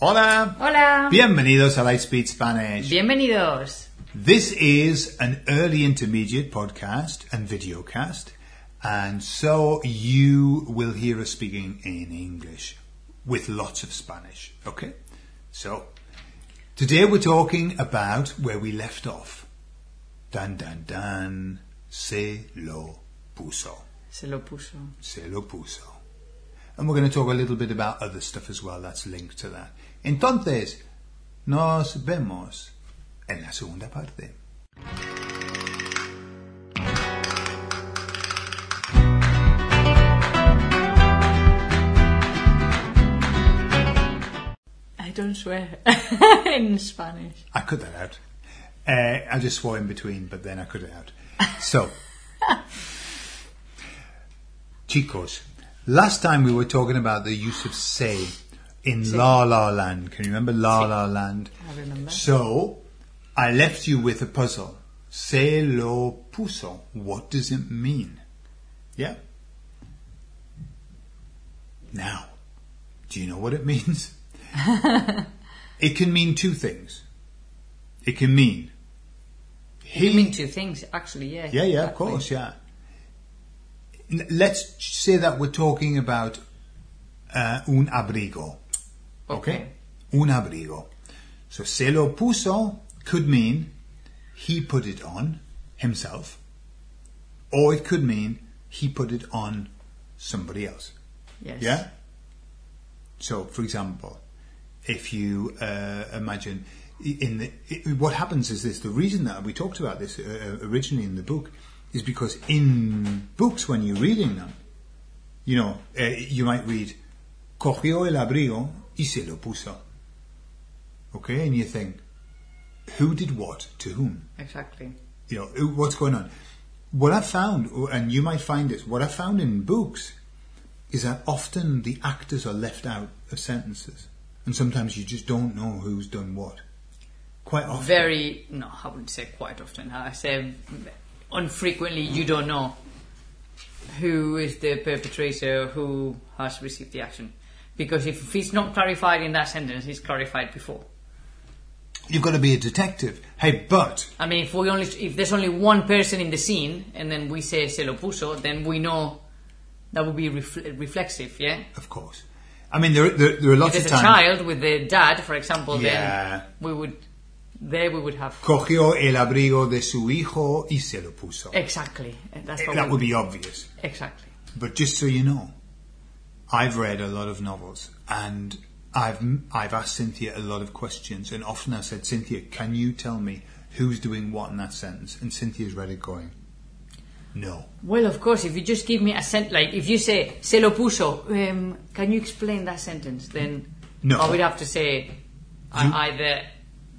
Hola. Hola. Bienvenidos a Lightspeed Spanish. Bienvenidos. This is an early intermediate podcast and videocast, and so you will hear us speaking in English with lots of Spanish. Okay? So, today we're talking about where we left off. Dan dan dan. Se lo puso. Se lo puso. Se lo puso. And we're going to talk a little bit about other stuff as well that's linked to that. Entonces, nos vemos en la segunda parte. I don't swear in Spanish. I cut that out. Uh, I just swore in between, but then I cut it out. So, chicos, last time we were talking about the use of say in La La Land. Can you remember La La Land? I remember. So, I left you with a puzzle. Se lo puso. What does it mean? Yeah? Now, do you know what it means? it can mean two things. It can mean he You mean two things, actually, yeah. yeah, yeah, of course, yeah. Let's say that we're talking about uh, un abrigo. Okay. Un abrigo. So se lo puso could mean he put it on himself, or it could mean he put it on somebody else. Yes. Yeah? So, for example, if you uh, imagine in the i what happens is this: the reason that we talked about this uh, originally in the book is because in books, when you're reading them, you know, uh, you might read "cogió el abrigo y se lo puso." Okay, and you think, who did what to whom? Exactly. you know what's going on. What I found, and you might find this, what I found in books is that often the actors are left out of sentences, and sometimes you just don't know who's done what. Quite often, Very, no, I wouldn't say quite often. I say unfrequently you don't know who is the perpetrator, who has received the action. Because if it's not clarified in that sentence, it's clarified before. you've got to be a detective. Hey, but I mean, if we only if there's only one person in the scene and then we say se lo puso, then we know that would be refl- reflexive, yeah. of course, I mean there there, there are If lots there's of a child with the dad, for example, Yeah. then we would there we would have Cogió el abrigo de su hijo y se lo puso. exactly. That's eh, what That would be obvious. exactly. But just so you know, I've read a lot of novels and I've I've asked Cynthia a lot of questions, and often I've said, Cynthia, can you tell me who's doing what in that sentence? And Cynthia's read it going, no. Well, of course, if you just give me a sent like if you say se lo puso, um, can you explain that sentence? Then No. I would have to say uh, either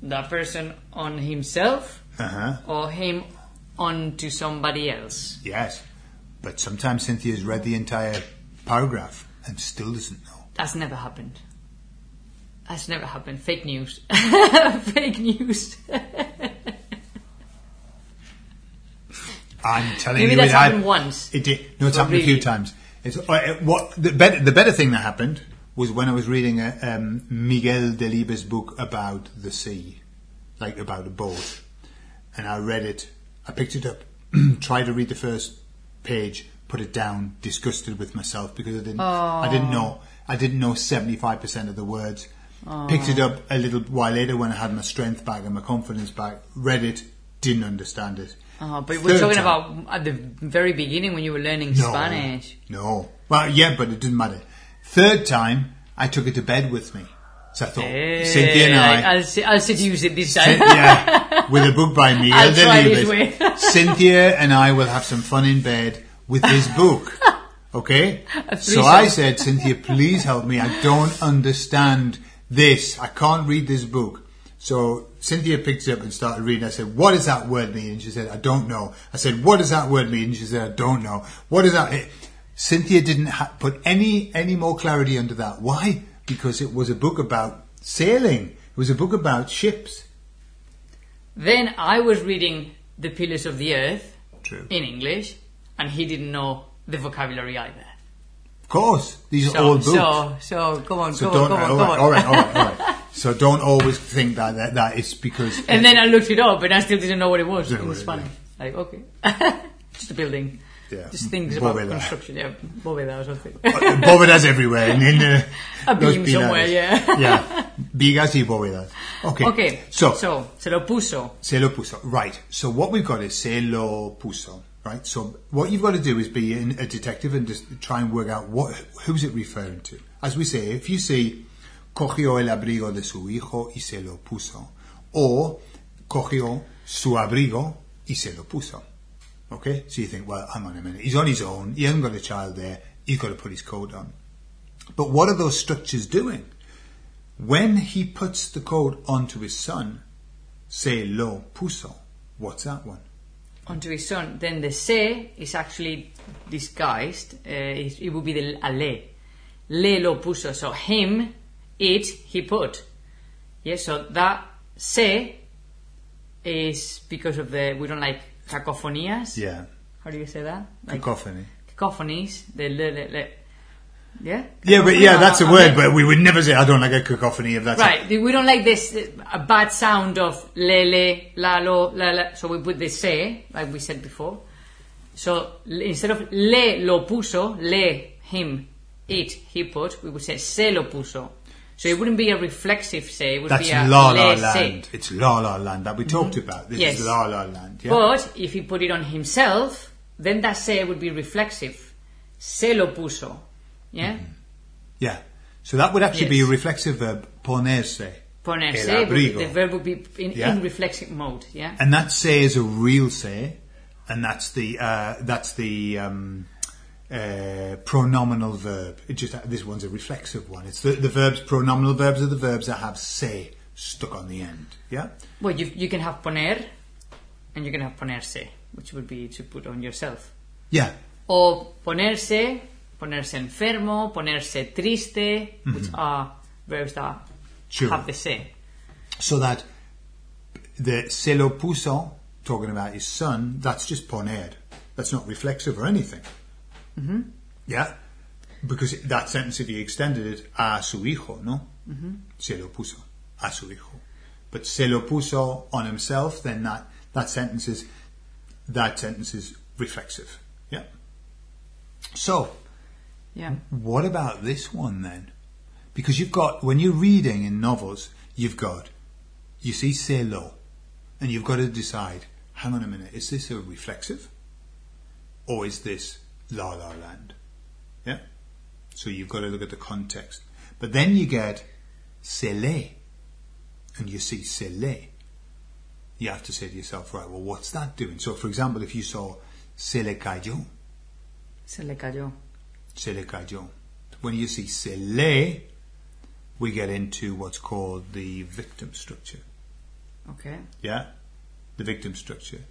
the person on himself Uh huh. or him on to somebody else. Yes, but sometimes Cynthia's read the entire paragraph and still doesn't know. That's never happened. That's never happened. Fake news. Fake news. I'm telling Maybe you, that's it had- happened once. It did. No, it's happened a few times. It's, uh, it- what the better, the better thing that happened was when I was reading a, um, Miguel Delibes' book about the sea, like about a boat, and I read it. I picked it up, tried to read the first page, put it down, disgusted with myself because I didn't. I didn't know. I didn't know seventy five percent of the words. Picked it up a little while later when I had my strength back and my confidence back. Read it, didn't understand it. Oh, but we're Third talking time. about at the very beginning when you were learning No. Spanish. No. Well, yeah, but it didn't matter. Third time, I took it to bed with me. So I thought, Eh, Cynthia and I, I'll, I'll seduce it this time. Cynthia, with a book by me. I'll try this way. Cynthia and I will have some fun in bed with this book. Okay? So. I said, Cynthia, please help me. I don't understand this. I can't read this book. So Cynthia picked it up and started reading. I said, what does that word mean? And she said, I don't know. I said, what does that word mean? And she said, I don't know. What is that Cynthia didn't ha- put any, any more clarity under that. Why? Because it was a book about sailing. It was a book about ships. Then I was reading The Pillars of the Earth True. in English, and he didn't know the vocabulary either. Of course, these are So, old books. so, so, go on, So go on, go on, all right, all right, all right, all right. So don't always think that that, that it's because. And then I looked it up, and I still didn't know what it was in know what. Like, okay, just a building. Yeah. Just things mm, about Bóveda. construction. Yeah, bóveda or something. Uh, bóvedas everywhere. In, in the, A beam somewhere, yeah. yeah. Vigas y bóvedas. Okay. Okay, So, so se lo puso. se lo puso. Right. So what we've got is se lo puso. Right. So what you've got to do is be a detective and just try and work out what who's it referring to. As we say, if you see cogió el abrigo de su hijo y se lo puso, or cogió su abrigo y se lo puso. Okay? So you think, well, hang on a minute. He's on his own. He hasn't got a child there. He's got to put his coat on. But what are those structures doing? When he puts the coat onto his son, se lo puso. What's that one? Onto his son, then the se is actually disguised. Uh, it, it would be the a le. Le lo puso. So him, it, he put. Yeah, so that se is because of the, we don't like cacophonias. Yeah. How do you say that? Like Cacophony. cacophonies. The le, le, le. Yeah? Yeah, but yeah, that's a word, but we would never say, I don't like a cacophony of that's Right, we don't like this a bad sound of le le la lo la la. So we put the se, like we said before. So instead of le lo puso, le him, it he put, we would say se lo puso. So it wouldn't be a reflexive se, it would That's be a La La. Land. It's La La Land that we mm-hmm. talked about. This Yes. is La La Land. Yeah? But if he put it on himself, then that se would be reflexive. Se lo puso. Yeah? yeah. So that would actually be a reflexive verb, ponerse. Ponerse, El would be- abrigo. the verb would be in, Yeah. in reflexive mode. Yeah? And that say is a real say, and that's the uh, that's the um, uh, pronominal verb. It just this one's a reflexive one. It's the, the verbs pronominal verbs are the verbs that have say stuck on the end. Yeah. Well, you, you can have poner and you can have ponerse, which would be to put on yourself. Yeah. O ponerse, ponerse enfermo, ponerse triste, which are verbs that Mm-hmm. Sure. have the se. So that the se lo puso talking about his son. That's just poner. That's not reflexive or anything. Mm-hmm. Yeah. Because that sentence, if you extended it, a su hijo, no? Mm-hmm. Se lo puso a su hijo. But se lo puso on himself, then that, that sentence is that sentence is reflexive. Yeah. So, Yeah. what about this one then? Because you've got, when you're reading in novels, you've got, you see se lo, and you've got to decide, hang on a minute, is this a reflexive? Or is this la la land? Yeah? So you've got to look at the context. But then you get se le, and you see se le. You have to say to yourself, right, well, what's that doing? So, for example, if you saw se le cayó, Se le cayó. Se le cayó. When you see se le, we get into what's called the victim structure. Okay. Yeah? The victim structure.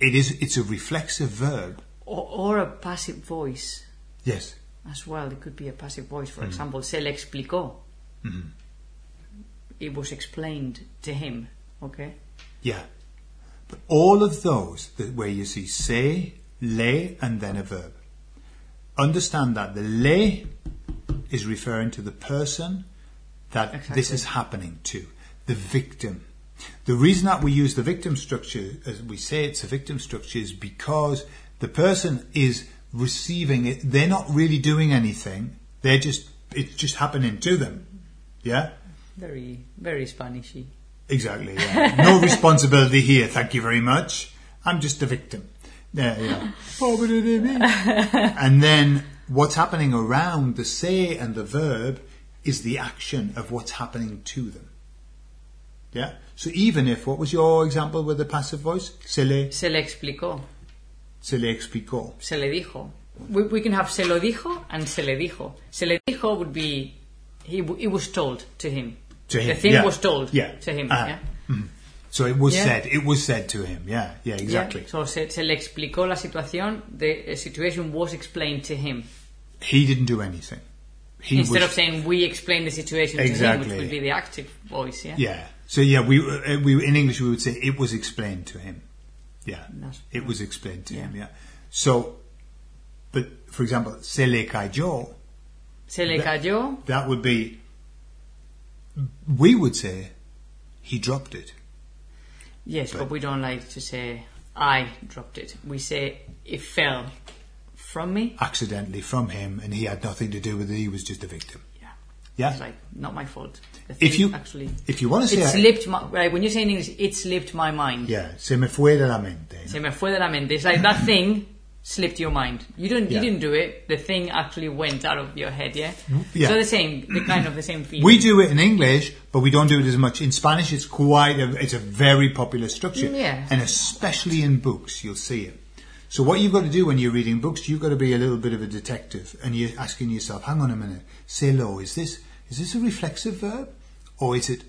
It is, it's a reflexive verb. Or, or a passive voice Yes. as well. It could be a passive voice. Mm. For example, se le explicó. Mm-hmm. It was explained to him. Okay. Yeah. But all of those that where you see se, le, and then a verb. Understand that the le is referring to the person that this is happening to, the victim. The reason that we use the victim structure, as we say it's a victim structure, is because the person is receiving it. They're not really doing anything. They're just, it's just happening to them. Yeah? Very, very Spanishy. Exactly. Yeah. No responsibility here. Thank you very much. I'm just a victim. Yeah, yeah. and then what's happening around the say and the verb is the action of what's happening to them. Yeah. So even if what was your example with the passive voice? Se le, Se le explicó. se le explicó. Se le dijo. We, we can have se lo dijo and se le dijo. Se le dijo would be he it was told to him. To him, The thing yeah. was told Yeah. to him. Ah. yeah? So it was Yeah. said. It was said to him. Yeah. Yeah. Exactly. Yeah. So se, se le explicó la situación. The situation was explained to him. He didn't do anything. He Instead was, of saying we explained the situation to him, Exactly. which would be the active voice. Yeah. Yeah. So yeah, we uh, we in English we would say it was explained to him. Yeah. That's- It was explained to Yeah. him. Yeah. So, but for example, se le cayó. Se le That- cayó. That would be we would say he dropped it. Yes, but, we don't like to say I dropped it. We say it fell from me. accidentally from him, and he had nothing to do with it. He was just a victim. Yeah. Yeah. It's like not my fault. If you actually if you want to say, it slipped my right when you say in English it slipped my mind. yeah, se me fue de la mente. Se me fue de la mente. It's like that thing slipped your mind. You didn't Yeah. you didn't do it. The thing actually went out of your head. Yeah. Mm, yeah. So the same, the kind of the same feeling. We do it in English, but we don't do it as much in Spanish. It's quite a, it's a very popular structure, mm, Yeah. and especially in books, you'll see it. So what you've got to do when you're reading books, you've got to be a little bit of a detective, and you're asking yourself, "Hang on a minute, say lo, is this is this a reflexive verb, or is it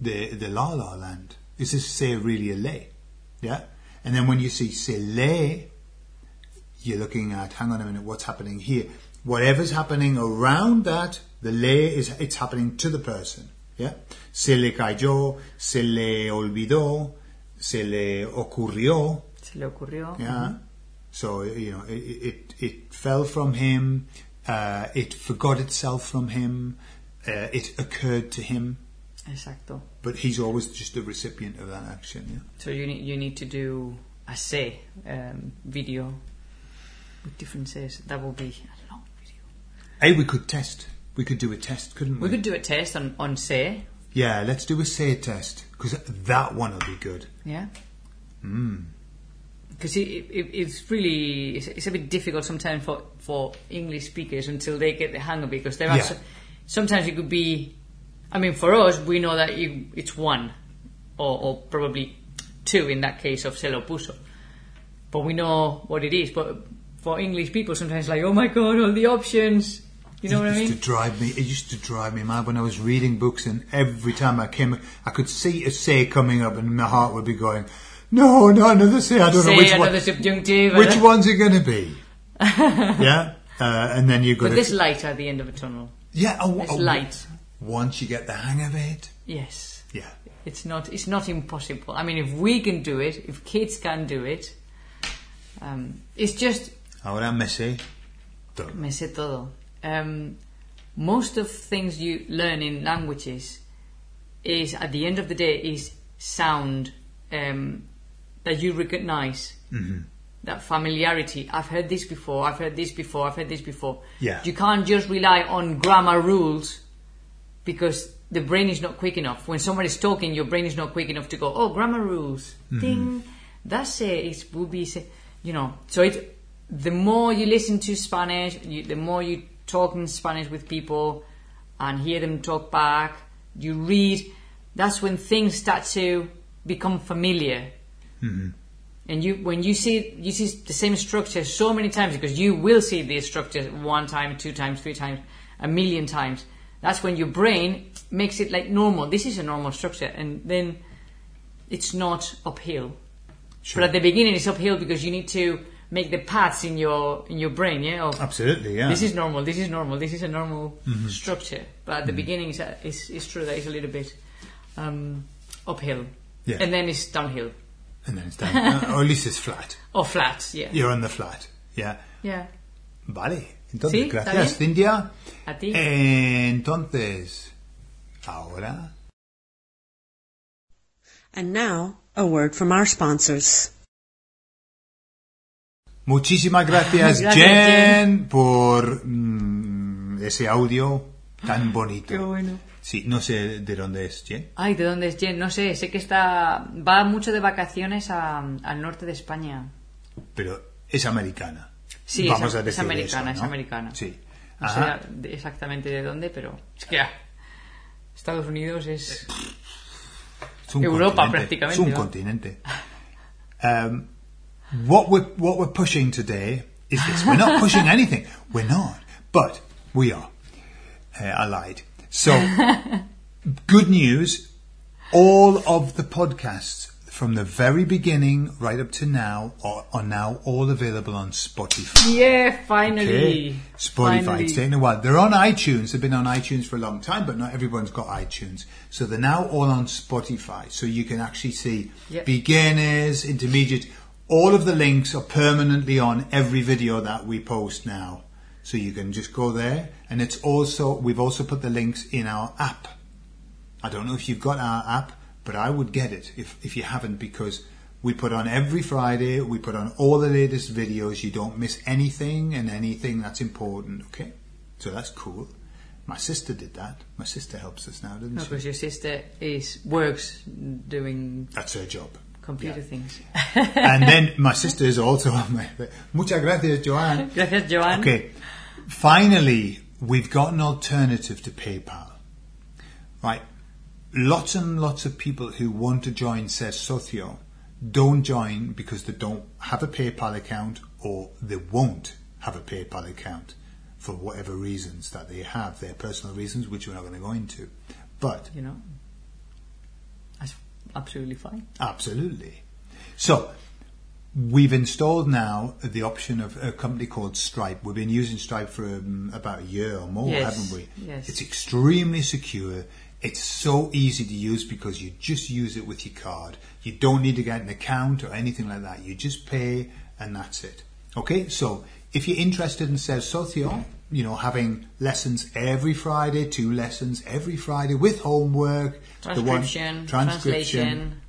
the the la la land? Is this say really a lay? Yeah, and then when you see say lay, you're looking at, hang on a minute, what's happening here? Whatever's happening around that, the lay is, it's happening to the person. Yeah? Se le cayó, se le olvidó, se le ocurrió. Se le ocurrió. Yeah? So, you know, it, it, it fell from him, uh, it forgot itself from him, uh, it occurred to him, Exacto. but he's always just the recipient of that action. Yeah? So you need you need to do a say um, video with different says. That will be a long video. Hey, we could test. We could do a test, couldn't we? We could do a test on on say. Yeah, let's do a say test because that one will be good. Yeah. Hmm. Because it, it, it's really it's, it's a bit difficult sometimes for, for English speakers until they get the hang of it. Because there are Yeah. so, sometimes it could be. I mean, for us, we know that you, it's one, or, or probably two in that case of se lo puso. But we know what it is. But for English people, sometimes like, oh my god, all the options. You know it what I used mean? to drive me. It used to drive me mad when I was reading books, and every time I came, I could see a say coming up, and my heart would be going, "No, no, another say. I don't Say know which another one. subjunctive. Which uh, one's it going to be?" yeah, uh, and then you've got But this light at the end of a tunnel. yeah, oh, It's oh, light. Once you get the hang of it, Yes. yeah. It's not. It's not impossible. I mean, if we can do it, if kids can do it, um, it's just Ahora me sé. todo. me sé todo. Um, most of things you learn in languages is at the end of the day is sound um, that you recognize. Mm-hmm. That familiarity. I've heard this before. I've heard this before. I've heard this before. Yeah. You can't just rely on grammar rules because the brain is not quick enough. When somebody's talking, your brain is not quick enough to go, oh, grammar rules. Ding. That's it. It will be, you know. So it, the more you listen to Spanish, you, the more you talk in Spanish with people and hear them talk back, you read, that's when things start to become familiar. Mm-hmm. And you, when you see you see the same structure so many times, because you will see this structure one time, two times, three times, a million times. That's when your brain makes it like normal. This is a normal structure, and then it's not uphill. Sure. But at the beginning, it's uphill because you need to make the paths in your in your brain. Yeah, of Absolutely, yeah. this is normal. This is normal. This is a normal Mm-hmm. structure. But at the beginning, it's, a- it's, it's true that it's a little bit um, uphill, Yeah. and then it's downhill and then it's down, uh, or at least it's flat. or flat. Yeah, You're on the flat. Yeah. yeah. Vale. Entonces, Sí, ¿está gracias, bien? Cintia. A ti. Entonces, ahora. And now, a word from our sponsors. Muchísimas gracias, Gracias, Jen, por mm, ese audio tan bonito. Qué bueno. Sí, no sé de dónde es, Jen. Ay, ¿de dónde es Jen? No sé, sé que está va mucho de vacaciones a- al norte de España. Pero es americana. Sí, Vamos es, a es decir americana, eso, es ¿no? americana. Sí. No sé Ajá. de- exactamente de dónde, pero es que ah, Estados Unidos es Es un Europa, continente, prácticamente, Es un ¿no? continente. Um, what we're what we're pushing today is this. We're not pushing anything. We're not, but we are. Uh, I lied. So, good news. All of the podcasts from the very beginning right up to now are, are now all available on Spotify. Yeah, finally. Okay. Spotify. Finally. It's taken a while. They're on iTunes. They've been on iTunes for a long time, but not everyone's got iTunes. So they're now all on Spotify. So you can actually see Yep. beginners, intermediate. All of the links are permanently on every video that we post now. So you can just go there. And it's also, we've also put the links in our app. I don't know if you've got our app, but I would get it if, if you haven't because we put on every Friday, we put on all the latest videos. You don't miss anything and anything that's important, okay? So that's cool. My sister did that. My sister helps us now, doesn't No, she? because your sister is works doing That's her job. Computer Yeah. things. and then my sister is also on my. Muchas gracias, Joanne. Gracias, Joan. Okay. Finally, we've got an alternative to PayPal. Right. Lots and lots of people who want to join Hazte Socio don't join because they don't have a PayPal account or they won't have a PayPal account for whatever reasons that they have, their personal reasons, which we're not going to go into. But You know, absolutely fine. Absolutely. So, we've installed now the option of a company called Stripe. We've been using Stripe for um, about a year or more, Yes, haven't we? yes. It's extremely secure. It's so easy to use because you just use it with your card. You don't need to get an account or anything like that. You just pay and that's it. Okay, so if you're interested in Hazte Socio, you know, having lessons every Friday, two lessons every Friday with homework, the one- Transcription, transcription, translation.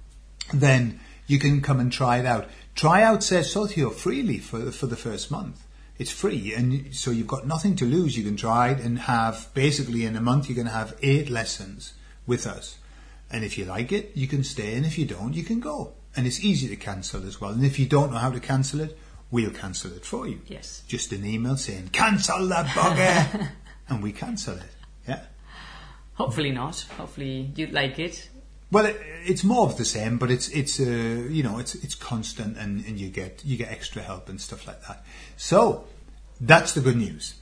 then you can come and try it out. Try out Hazte Socio freely for for the first month. It's free, and so you've got nothing to lose. You can try it and have basically in a month you're going to have eight lessons with us. And if you like it, you can stay, and if you don't, you can go. And it's easy to cancel as well. And if you don't know how to cancel it, we'll cancel it for you. Yes. Just an email saying cancel that bugger, and we cancel it. Yeah. Hopefully not. Hopefully you'd like it. Well, it, it's more of the same, but it's it's uh, you know it's it's constant, and, and you get you get extra help and stuff like that. So that's the good news.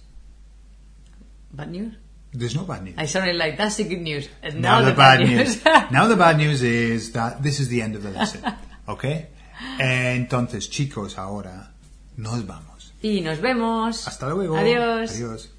Bad news? There's no bad news. I sounded like that's the good news. And now now, the bad news. now the bad news is that this is the end of the lesson. Okay. Entonces, chicos, ahora Nos vamos. Y nos vemos. Hasta luego. Adiós. Adiós.